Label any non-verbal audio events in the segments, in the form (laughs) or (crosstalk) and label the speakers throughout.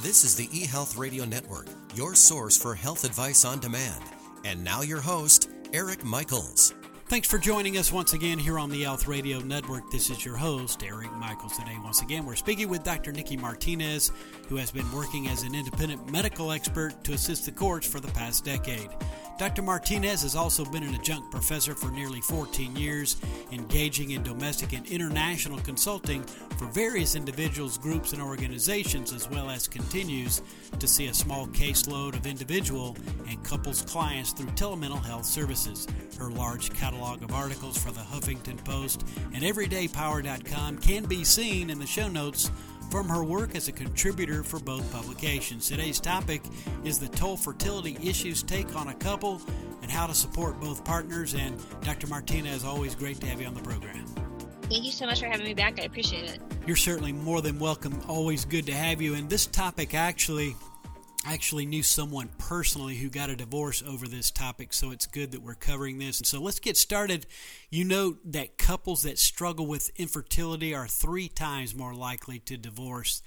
Speaker 1: This is the eHealth Radio Network, your source for health advice on demand. And now your host, Eric Michaels.
Speaker 2: Thanks for joining us once again here on the Health Radio Network. This is your host, Eric Michaels. Today, once again, we're speaking with Dr. Nikki Martinez, who has been working as an independent medical expert to assist the courts for the past decade. Dr. Martinez has also been an adjunct professor for nearly 14 years, engaging in domestic and international consulting for various individuals, groups, and organizations, as well as continues to see a small caseload of individual and couples clients through telemental health services. Her large catalog of articles for the Huffington Post and EverydayPower.com can be seen in the show notes from her work as a contributor for both publications. Today's topic is the toll fertility issues take on a couple and how to support both partners. And Dr. Martinez, is always great to have you on the program.
Speaker 3: Thank you so much for having me back. I appreciate it.
Speaker 2: You're certainly more than welcome. Always good to have you. And this topic actually I actually knew someone personally who got a divorce over this topic, so it's good that we're covering this. So let's get started. You know that couples that struggle with infertility are three times more likely to divorce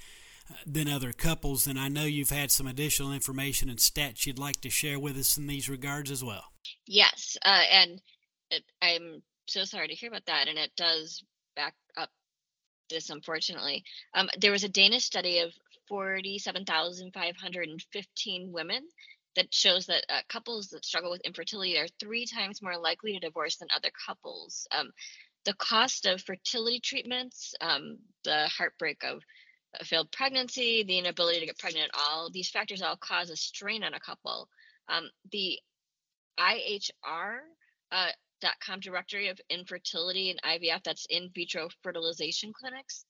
Speaker 2: uh, than other couples. And I know you've had some additional information and stats you'd like to share with us in these regards as well.
Speaker 3: Yes, uh, and it, I'm so sorry to hear about that, and it does back up this unfortunately. Um, there was a Danish study of 47,515 women that shows that uh, couples that struggle with infertility are three times more likely to divorce than other couples. Um, the cost of fertility treatments, um, the heartbreak of a failed pregnancy, the inability to get pregnant at all, these factors all cause a strain on a couple. Um, the IHR uh, .com directory of infertility and IVF, that's in vitro fertilization clinics,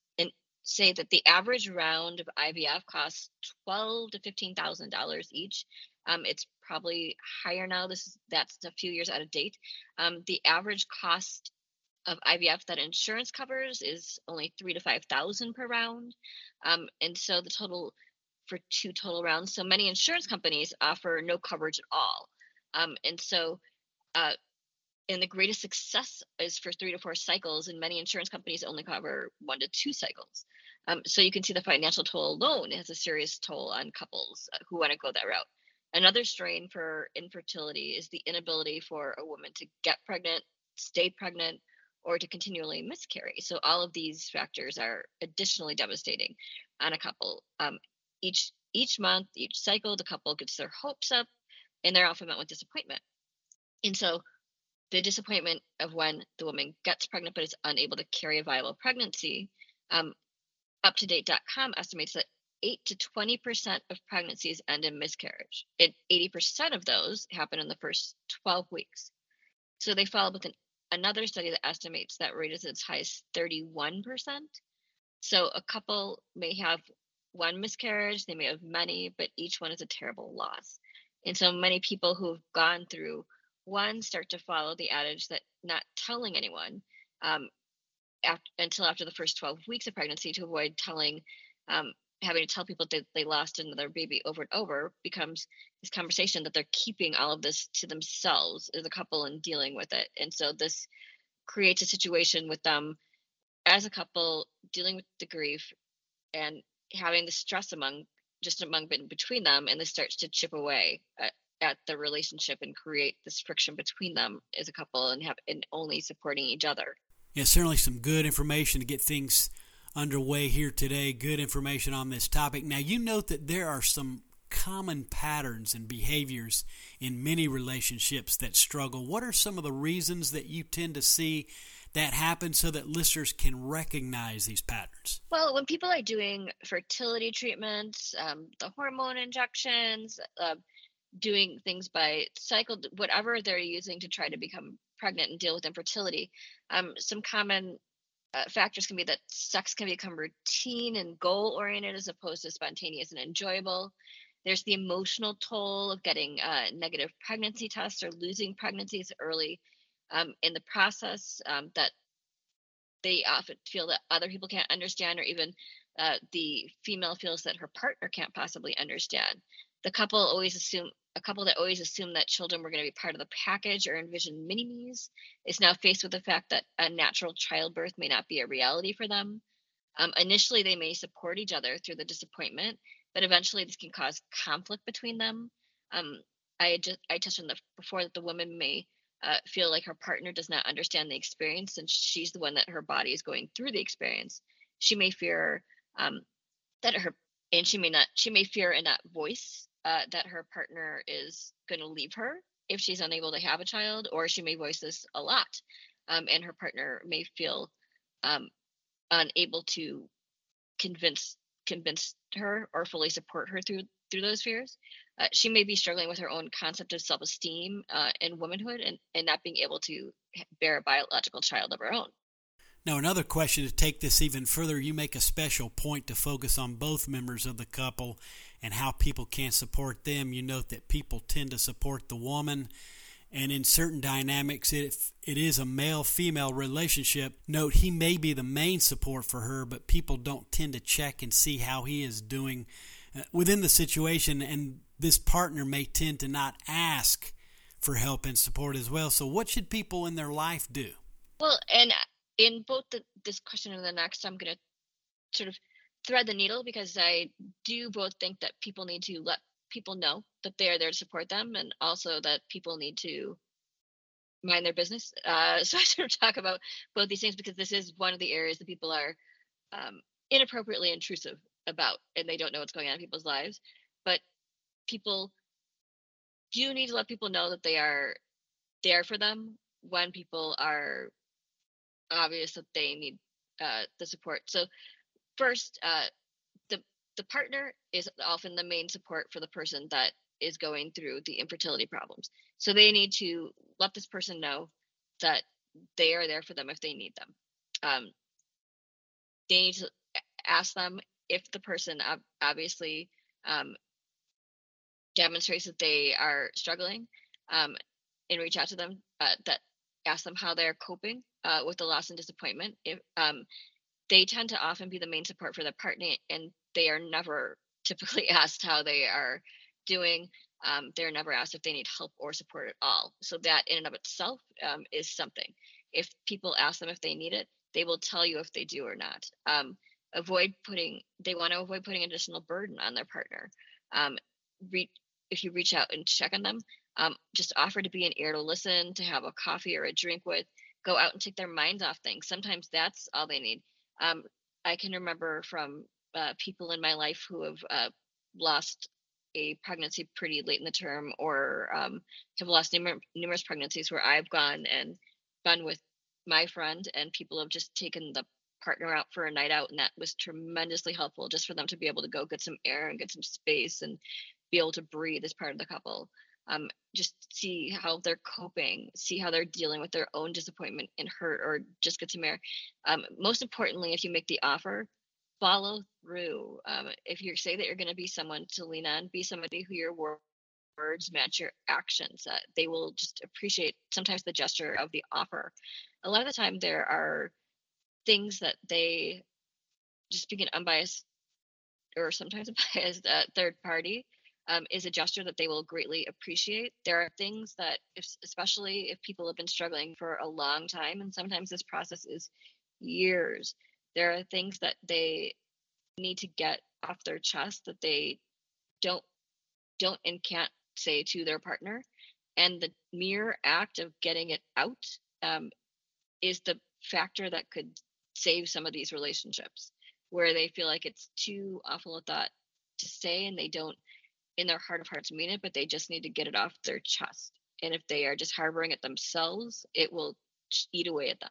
Speaker 3: say that the average round of IVF costs twelve to fifteen thousand dollars each. Um, it's probably higher now. This is that's a few years out of date. Um, the average cost of IVF that insurance covers is only three to five thousand per round, um, and so the total for two total rounds. So many insurance companies offer no coverage at all, um, and so uh, and the greatest success is for three to four cycles and many insurance companies only cover one to two cycles. Um, so you can see the financial toll alone has a serious toll on couples uh, who want to go that route. Another strain for infertility is the inability for a woman to get pregnant stay pregnant or to continually miscarry. So all of these factors are additionally devastating on a couple. Um, each each month each cycle the couple gets their hopes up and they're often met with disappointment. And so the disappointment of when the woman gets pregnant but is unable to carry a viable pregnancy. Um, UpToDate.com estimates that 8 to 20% of pregnancies end in miscarriage. And 80% of those happen in the first 12 weeks. So they follow with an, another study that estimates that rate is as high as 31%. So a couple may have one miscarriage, they may have many, but each one is a terrible loss. And so many people who've gone through one start to follow the adage that not telling anyone um, after, until after the first 12 weeks of pregnancy to avoid telling um, having to tell people that they lost another baby over and over becomes this conversation that they're keeping all of this to themselves as a couple and dealing with it. And so this creates a situation with them as a couple dealing with the grief and having the stress among just among between them and this starts to chip away at, at the relationship and create this friction between them as a couple and have and only supporting each other.
Speaker 2: Yeah, certainly some good information to get things underway here today. Good information on this topic. Now, you note that there are some common patterns and behaviors in many relationships that struggle. What are some of the reasons that you tend to see that happen so that listeners can recognize these patterns?
Speaker 3: Well, when people are doing fertility treatments, um, the hormone injections, uh, doing things by cycle, whatever they're using to try to become pregnant and deal with infertility. Um, some common uh, factors can be that sex can become routine and goal oriented as opposed to spontaneous and enjoyable. There's the emotional toll of getting uh, negative pregnancy tests or losing pregnancies early um, in the process um, that they often feel that other people can't understand, or even uh, the female feels that her partner can't possibly understand. The couple always assume a couple that always assumed that children were going to be part of the package or envisioned mini me's is now faced with the fact that a natural childbirth may not be a reality for them. Um, initially, they may support each other through the disappointment but eventually this can cause conflict between them. Um, I just I touched on the before that the woman may uh, feel like her partner does not understand the experience, and she's the one that her body is going through the experience. She may fear um, that her and she may not she may fear and not voice uh, that her partner is going to leave her if she's unable to have a child, or she may voice this a lot, um, and her partner may feel um, unable to convince convince her or fully support her through through those fears. Uh, she may be struggling with her own concept of self-esteem uh, and womanhood, and, and not being able to bear a biological child of her own.
Speaker 2: Now, another question to take this even further, you make a special point to focus on both members of the couple and how people can support them. You note that people tend to support the woman, and in certain dynamics, if it is a male female relationship, note he may be the main support for her, but people don't tend to check and see how he is doing uh, within the situation, and this partner may tend to not ask for help and support as well. So, what should people in their life do?
Speaker 3: Well, and in both the, this question and the next, I'm going to sort of thread the needle because I do both think that people need to let people know that they are there to support them, and also that people need to mind their business. (laughs) Uh, so I sort of talk about both these things because this is one of the areas that people are um, inappropriately intrusive about, and they don't know what's going on in people's lives. But people do need to let people know that they are there for them when people are obvious that they need uh, the support. So first, uh, the the partner is often the main support for the person that is going through the infertility problems. So they need to let this person know that they are there for them if they need them. Um, they need to ask them if the person obviously um, demonstrates that they are struggling um, and reach out to them uh, that ask them how they're coping uh, with the loss and disappointment if um, they tend to often be the main support for their partner and they are never (laughs) typically asked how they are doing. Um, they're never asked if they need help or support at all. So that in and of itself um, is something. If people ask them if they need it they will tell you if they do or not. Um, avoid putting they want to avoid putting additional burden on their partner. Um, re- if you reach out and check on them um, just offer to be an ear to listen to have a coffee or a drink with go out and take their minds off things. Sometimes that's all they need. Um, i can remember from uh, people in my life who have uh, lost a pregnancy pretty late in the term or um, have lost numer- numerous pregnancies where i've gone and gone with my friend and people have just taken the partner out for a night out and that was tremendously helpful just for them to be able to go get some air and get some space and be able to breathe as part of the couple um, just see how they're coping, see how they're dealing with their own disappointment and hurt, or just get some air. Um, most importantly, if you make the offer, follow through. Um, if you say that you're going to be someone to lean on, be somebody who your words match your actions. Uh, they will just appreciate sometimes the gesture of the offer. A lot of the time, there are things that they just being an unbiased or sometimes (laughs) a biased uh, third party um, is a gesture that they will greatly appreciate. There are things that, if, especially if people have been struggling for a long time, and sometimes this process is years, there are things that they need to get off their chest that they don't don't and can't say to their partner and the mere act of getting it out um, is the factor that could save some of these relationships where they feel like it's too awful a thought to say and they don't in their heart of hearts mean it, but they just need to get it off their chest. And if they are just harboring it themselves, it will eat away at them.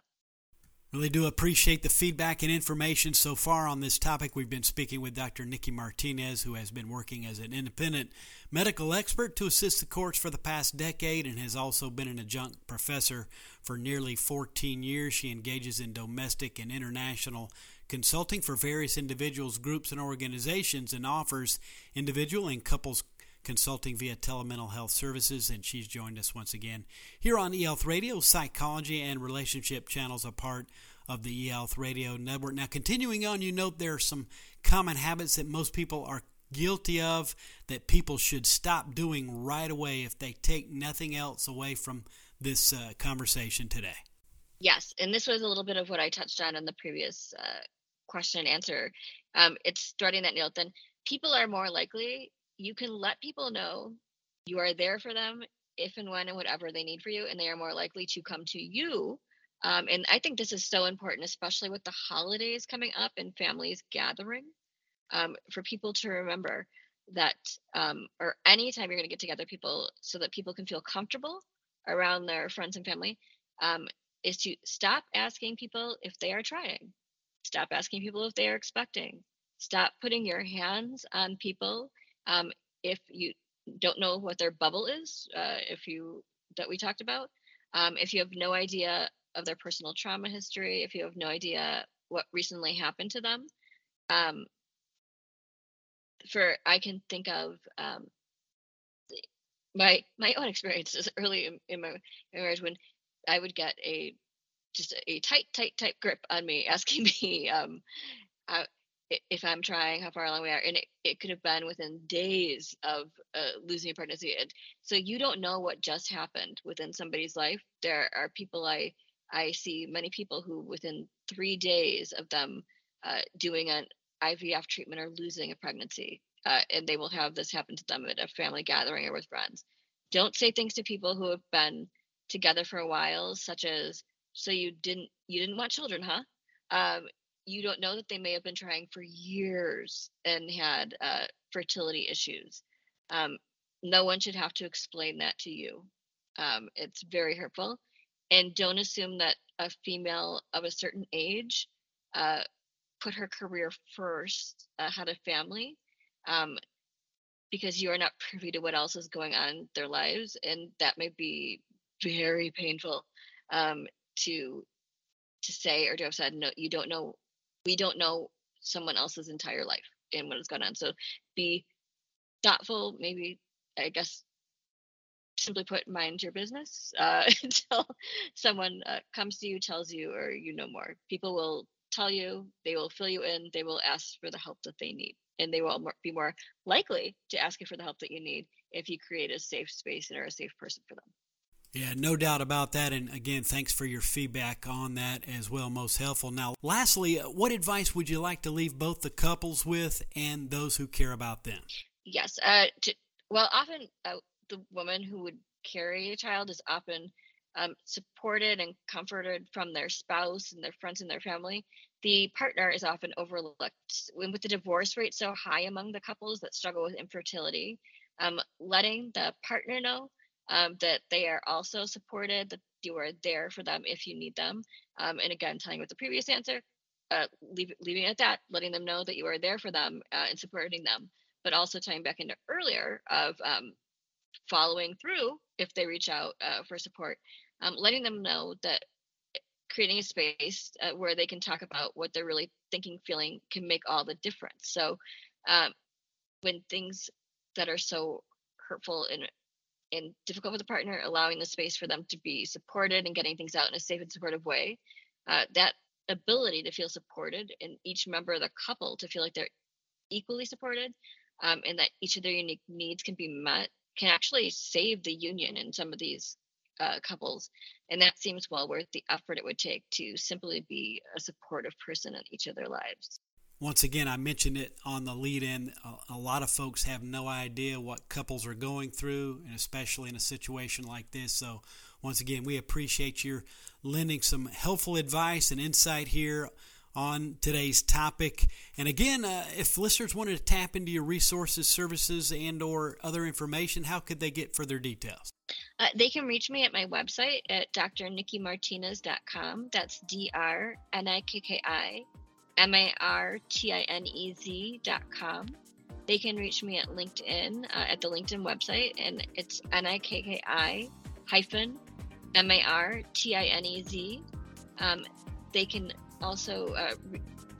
Speaker 2: Really do appreciate the feedback and information so far on this topic. We've been speaking with Dr. Nikki Martinez, who has been working as an independent medical expert to assist the courts for the past decade and has also been an adjunct professor for nearly 14 years. She engages in domestic and international consulting for various individuals, groups, and organizations and offers individual and couples consulting via telemental health services. And she's joined us once again here on eHealth Radio. Psychology and relationship channels are part of the eHealth Radio network. Now, continuing on, you note there are some common habits that most people are guilty of that people should stop doing right away if they take nothing else away from this uh, conversation today.
Speaker 3: Yes, and this was a little bit of what I touched on in the previous uh, question and answer. Um, it's threading that nail. Then people are more likely, you can let people know you are there for them if and when and whatever they need for you, and they are more likely to come to you. Um, and I think this is so important, especially with the holidays coming up and families gathering, um, for people to remember that, um, or anytime you're going to get together people so that people can feel comfortable around their friends and family, um, is to stop asking people if they are trying, stop asking people if they are expecting, stop putting your hands on people um, if you don't know what their bubble is, uh, if you that we talked about, um, if you have no idea of their personal trauma history, if you have no idea what recently happened to them, um, for I can think of um, my my own (laughs) experiences early in, in my marriage when I would get a just a tight, tight, tight grip on me, (laughs) asking me um, uh, if I'm trying, how far along we are, and it, it could have been within days of uh, losing a pregnancy. And so you don't know what just happened within somebody's life. There are people I I see many people who within three days of them uh, doing an IVF treatment are losing a pregnancy, uh, and they will have this happen to them at a family gathering or with friends. Don't say things to people who have been together for a while, such as "So you didn't you didn't want children, huh?" Um, you don't know that they may have been trying for years and had uh, fertility issues. Um, no one should have to explain that to you. Um, it's very hurtful. And don't assume that a female of a certain age uh, put her career first, uh, had a family, um, because you are not privy to what else is going on in their lives. And that may be very painful um, to to say or to have said no you don't know we don't know someone else's entire life and what is going on. So be thoughtful, maybe, I guess, simply put, mind your business uh, (laughs) until someone uh, comes to you, tells you, or you know more. People will tell you, they will fill you in, they will ask for the help that they need. And they will be more likely to ask you for the help that you need if you create a safe space and are a safe person for them.
Speaker 2: Yeah, no doubt about that. And again, thanks for your feedback on that as well. Most helpful. Now, lastly, what advice would you like to leave both the couples with and those who care about them?
Speaker 3: Yes. Uh, to, well, often uh, the woman who would carry a child is often um, supported and comforted from their spouse and their friends and their family. The partner is often overlooked. With the divorce rate so high among the couples that struggle with infertility, um, letting the partner know um, that they are also supported, that you are there for them if you need them. Um, and again, telling with the previous answer, uh, leave, leaving it at that, letting them know that you are there for them uh, and supporting them, but also tying back into earlier of um, following through if they reach out uh, for support, um, letting them know that creating a space uh, where they can talk about what they're really thinking, feeling can make all the difference. So um, when things that are so hurtful and and difficult with a partner, allowing the space for them to be supported and getting things out in a safe and supportive way. Uh, that ability to feel supported and each member of the couple to feel like they're equally supported um, and that each of their unique needs can be met can actually save the union in some of these uh, couples. And that seems well worth the effort it would take to simply be a supportive person in each of their lives
Speaker 2: once again, I mentioned it on the lead in. A, a, lot of folks have no idea what couples are going through, and especially in a situation like this. So, once again, we appreciate your lending some helpful advice and insight here on today's topic. And again, uh, if listeners wanted to tap into your resources, services, and or other information, how could they get further details?
Speaker 3: Uh, they can reach me at my website at drnikkimartinez.com. That's D R N I K K I M A R T I N E Z dot com. They can reach me at LinkedIn uh, at the LinkedIn website, and it's N I K K I hyphen M A R T I N E Z. Um, they can also uh,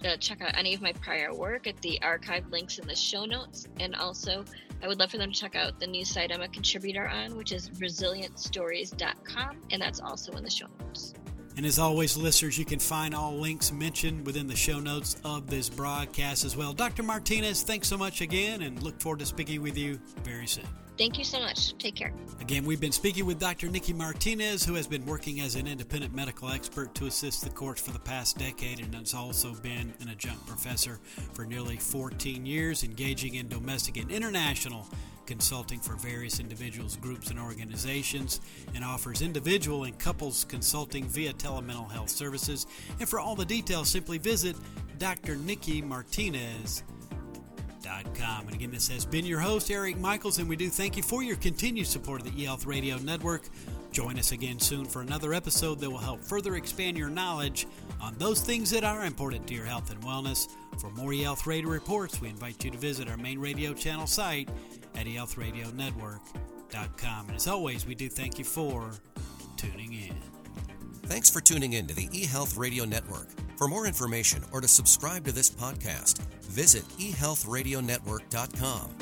Speaker 3: uh, check out any of my prior work at the archive links in the show notes. And also, I would love for them to check out the new site I'm a contributor on, which is resilientstories.com, and that's also in the show notes.
Speaker 2: And as always, listeners, you can find all links mentioned within the show notes of this broadcast as well. Dr. Martinez, thanks so much again and look forward to speaking with you very soon.
Speaker 3: Thank you so much. Take care.
Speaker 2: Again, we've been speaking with Dr. Nikki Martinez, who has been working as an independent medical expert to assist the courts for the past decade and has also been an adjunct professor for nearly 14 years, engaging in domestic and international consulting for various individuals, groups, and organizations, and offers individual and couples consulting via telemental health services. And for all the details, simply visit Dr. Nikki Martinez and again, this has been your host, Eric Michaels, and we do thank you for your continued support of the eHealth Radio Network. Join us again soon for another episode that will help further expand your knowledge on those things that are important to your health and wellness. For more eHealth Radio reports, we invite you to visit our main radio channel site at eHealthRadioNetwork.com. And as always, we do thank you for tuning in.
Speaker 1: Thanks for tuning in to the eHealth Radio Network. For more information or to subscribe to this podcast, visit eHealthRadioNetwork.com.